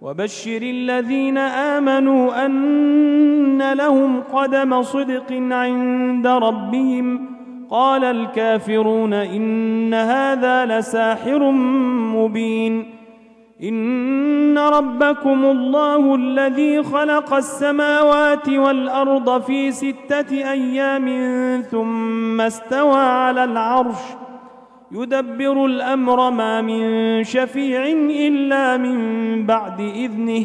وبشر الذين آمنوا أن لهم قدم صدق عند ربهم. قال الكافرون إن هذا لساحر مبين. إن ربكم الله الذي خلق السماوات والأرض في ستة أيام ثم استوى على العرش. يدبر الأمر ما من شفيع إلا من بعد إذنه.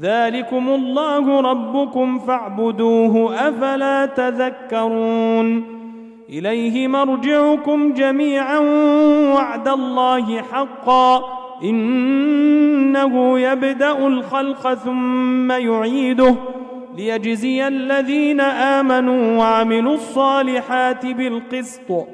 ذلكم الله ربكم فاعبدوه أفلا تذكرون. إليه مرجعكم جميعا وعد الله حقا. إنه يبدأ الخلق ثم يعيده. ليجزي الذين آمنوا وعملوا الصالحات بالقسط.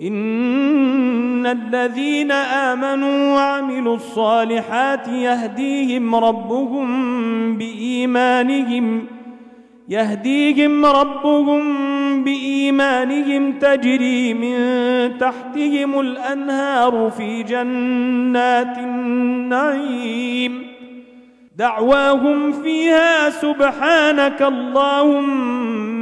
إن الذين آمنوا وعملوا الصالحات يهديهم ربهم بإيمانهم يهديهم ربهم بإيمانهم تجري من تحتهم الأنهار في جنات النعيم. دعواهم فيها سبحانك اللهم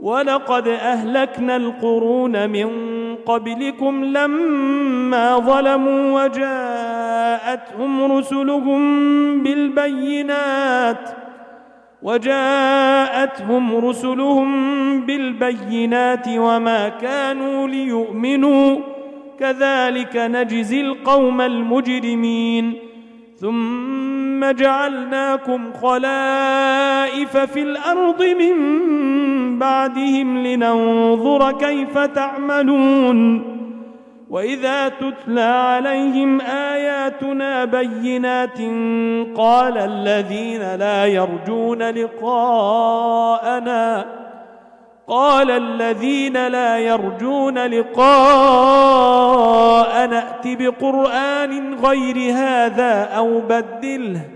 ولقد أهلكنا القرون من قبلكم لما ظلموا وجاءتهم رسلهم بالبينات وجاءتهم رسلهم بالبينات وما كانوا ليؤمنوا كذلك نجزي القوم المجرمين ثم جعلناكم خلائف في الأرض من بعدهم لننظر كيف تعملون وإذا تتلى عليهم آياتنا بينات قال الذين لا يرجون لقاءنا قال الذين لا يرجون لقاء نأت بقرآن غير هذا أو بدله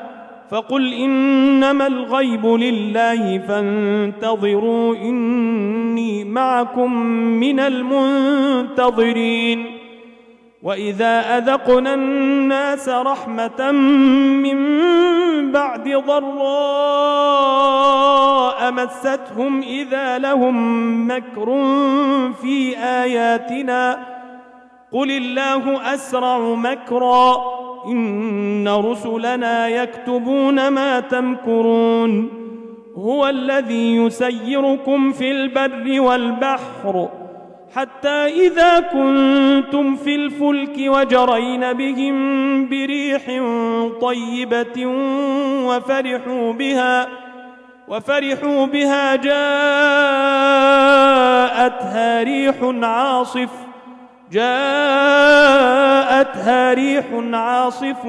فقل إنما الغيب لله فانتظروا إني معكم من المنتظرين وإذا أذقنا الناس رحمة من بعد ضراء مستهم إذا لهم مكر في آياتنا قل الله أسرع مكرا إن رسلنا يكتبون ما تمكرون هو الذي يسيركم في البر والبحر حتى إذا كنتم في الفلك وجرين بهم بريح طيبة وفرحوا بها وفرحوا بها جاءتها ريح عاصف جاءتها ريح عاصف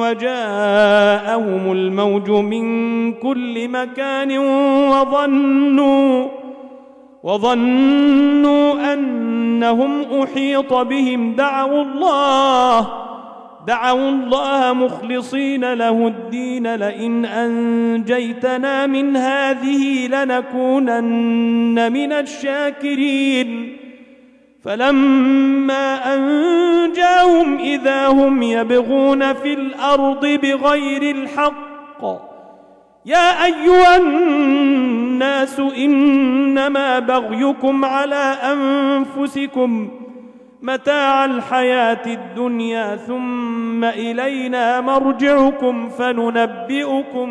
وجاءهم الموج من كل مكان وظنوا وظنوا أنهم أحيط بهم. دعوا الله دعوا الله مخلصين له الدين. لئن أنجيتنا من هذه لنكونن من الشاكرين. فلما أنجاهم إذا هم يبغون في الأرض بغير الحق يا أيها الناس إنما بغيكم على أنفسكم متاع الحياة الدنيا ثم إلينا مرجعكم فننبئكم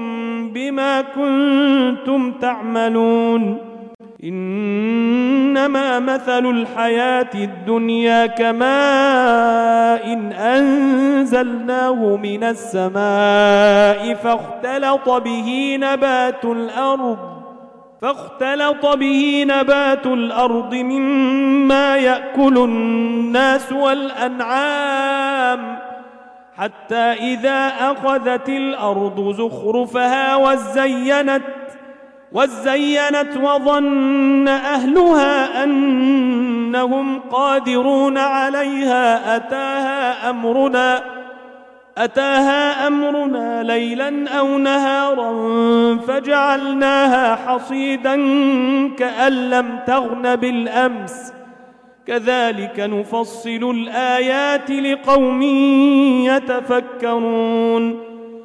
بما كنتم تعملون. إنما مثل الحياة الدنيا كماء إن أنزلناه من السماء فاختلط به نبات الأرض فاختلط به نبات الأرض مما يأكل الناس والأنعام حتى إذا أخذت الأرض زخرفها وزينت وزينت وظن أهلها أنهم قادرون عليها أتاها أمرنا أتاها أمرنا ليلا أو نهارا فجعلناها حصيدا كأن لم تغن بالأمس. كذلك نفصل الآيات لقوم يتفكرون.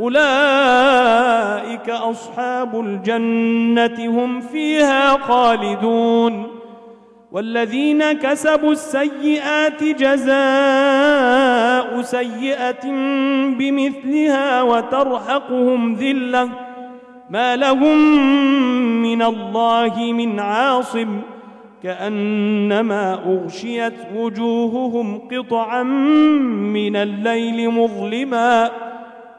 أولئك أصحاب الجنة هم فيها خالدون والذين كسبوا السيئات جزاء سيئة بمثلها وترهقهم ذلة ما لهم من الله من عاصم كأنما أغشيت وجوههم قطعا من الليل مظلما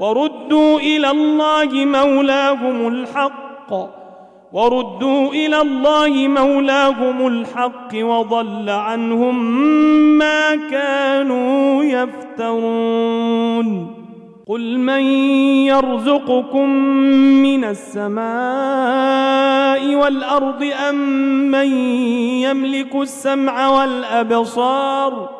وردوا إلى الله مولاهم الحق. وردوا إلى الله مولاهم الحق وضل عنهم ما كانوا يفترون. قل من يرزقكم من السماء والأرض أم من يملك السمع والأبصار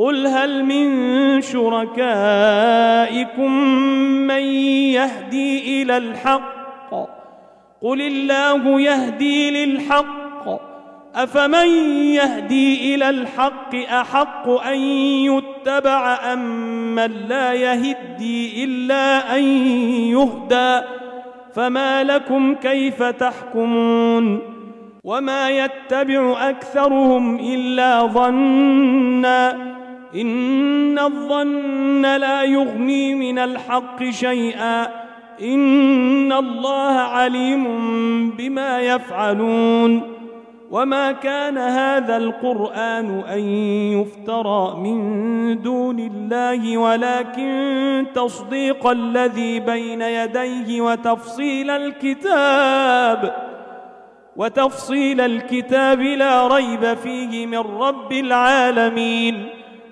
قل هل من شركائكم من يهدي إلى الحق؟ قل الله يهدي للحق. أفمن يهدي إلى الحق أحق أن يتبع أم من لا يهدي إلا أن يهدى؟ فما لكم كيف تحكمون؟ وما يتبع أكثرهم إلا ظنّا إن الظن لا يغني من الحق شيئا. إن الله عليم بما يفعلون. وما كان هذا القرآن أن يفترى من دون الله ولكن تصديق الذي بين يديه وتفصيل الكتاب. وتفصيل الكتاب لا ريب فيه من رب العالمين.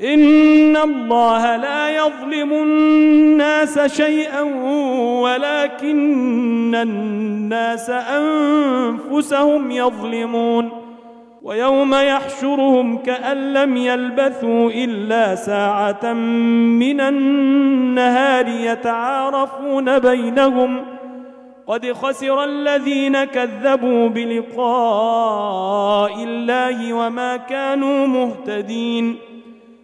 إن الله لا يظلم الناس شيئا ولكن الناس أنفسهم يظلمون ويوم يحشرهم كأن لم يلبثوا إلا ساعة من النهار يتعارفون بينهم ۖ قد خسر الذين كذبوا بلقاء الله وما كانوا مهتدين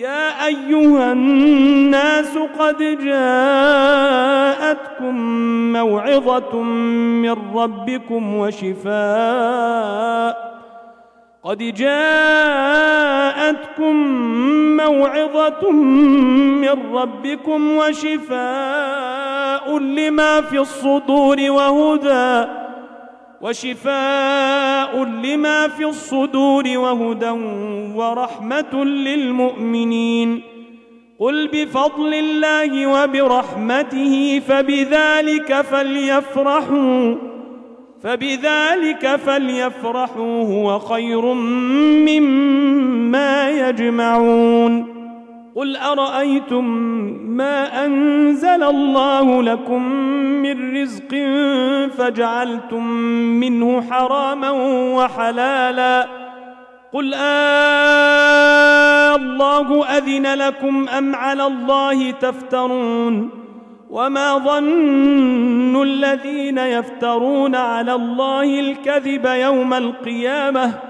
يا أيها الناس قد جاءتكم موعظة من ربكم وشفاء. قد جاءتكم موعظة من ربكم وشفاء لما في الصدور وهدى. وشفاء لما في الصدور وهدى ورحمة للمؤمنين. قل بفضل الله وبرحمته فبذلك فليفرحوا فبذلك فليفرحوا هو خير مما يجمعون. قل أرأيتم ما أنزل الله لكم من رزق فجعلتم منه حراما وحلالا قل آه الله أذن لكم أم على الله تفترون وما ظن الذين يفترون على الله الكذب يوم القيامه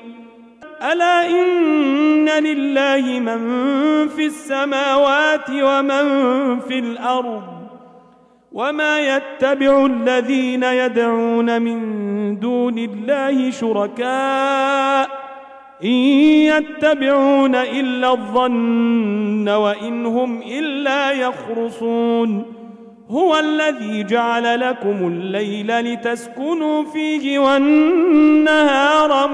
ألا إن لله من في السماوات ومن في الأرض وما يتبع الذين يدعون من دون الله شركاء إن يتبعون إلا الظن وإن هم إلا يخرصون هو الذي جعل لكم الليل لتسكنوا فيه والنهار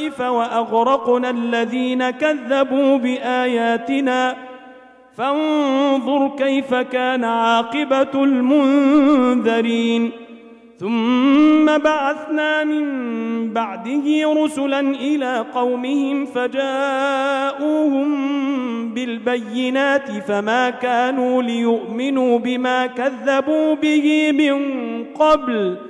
خلائف وأغرقنا الذين كذبوا بآياتنا. فانظر كيف كان عاقبة المنذرين. ثم بعثنا من بعده رسلا إلى قومهم فجاءوهم بالبينات فما كانوا ليؤمنوا بما كذبوا به من قبل.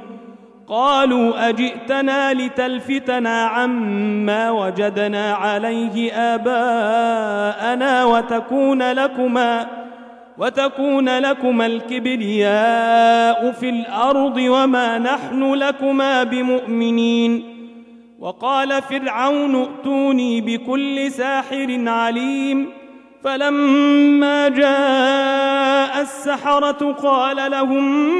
قالوا أجئتنا لتلفتنا عما وجدنا عليه آباءنا وتكون لكما وتكون لكما الكبرياء في الأرض وما نحن لكما بمؤمنين. وقال فرعون ائتوني بكل ساحر عليم. فلما جاء السحرة قال لهم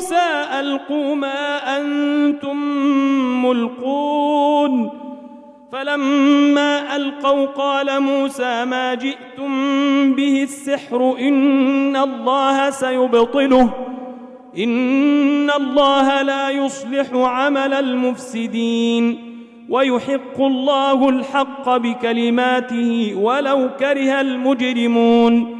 موسى ألقوا ما أنتم ملقون. فلما ألقوا قال موسى ما جئتم به السحر إن الله سيبطله إن الله لا يصلح عمل المفسدين ويحق الله الحق بكلماته ولو كره المجرمون.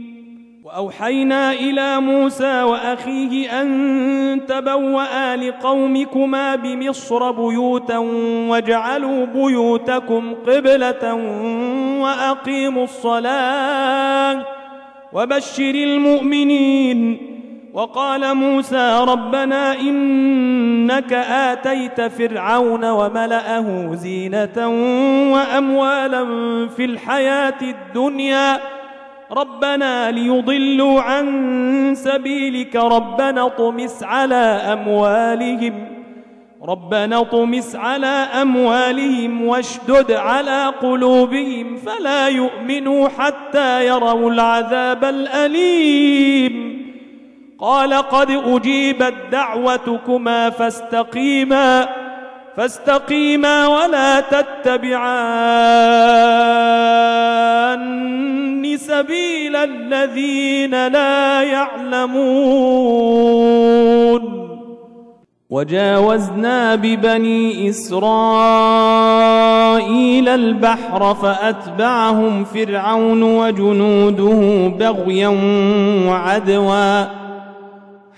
وأوحينا إلى موسى وأخيه أن تبوأ لقومكما بمصر بيوتا واجعلوا بيوتكم قبلة وأقيموا الصلاة وبشر المؤمنين. وقال موسى ربنا إنك آتيت فرعون وملأه زينة وأموالا في الحياة الدنيا ربنا ليضلوا عن سبيلك ربنا طمس على أموالهم ربنا طمس على أموالهم واشدد على قلوبهم فلا يؤمنوا حتى يروا العذاب الأليم قال قد أجيبت دعوتكما فاستقيما فاستقيما ولا تتبعان سبيل الذين لا يعلمون. وجاوزنا ببني إسرائيل البحر فأتبعهم فرعون وجنوده بغيا وعدوا.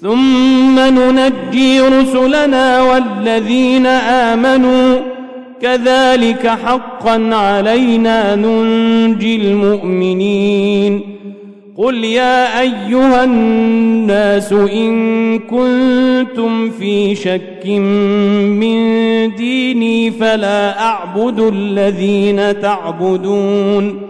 ثم ننجي رسلنا والذين آمنوا كذلك حقا علينا ننجي المؤمنين. قل يا أيها الناس إن كنتم في شك من ديني فلا أعبد الذين تعبدون.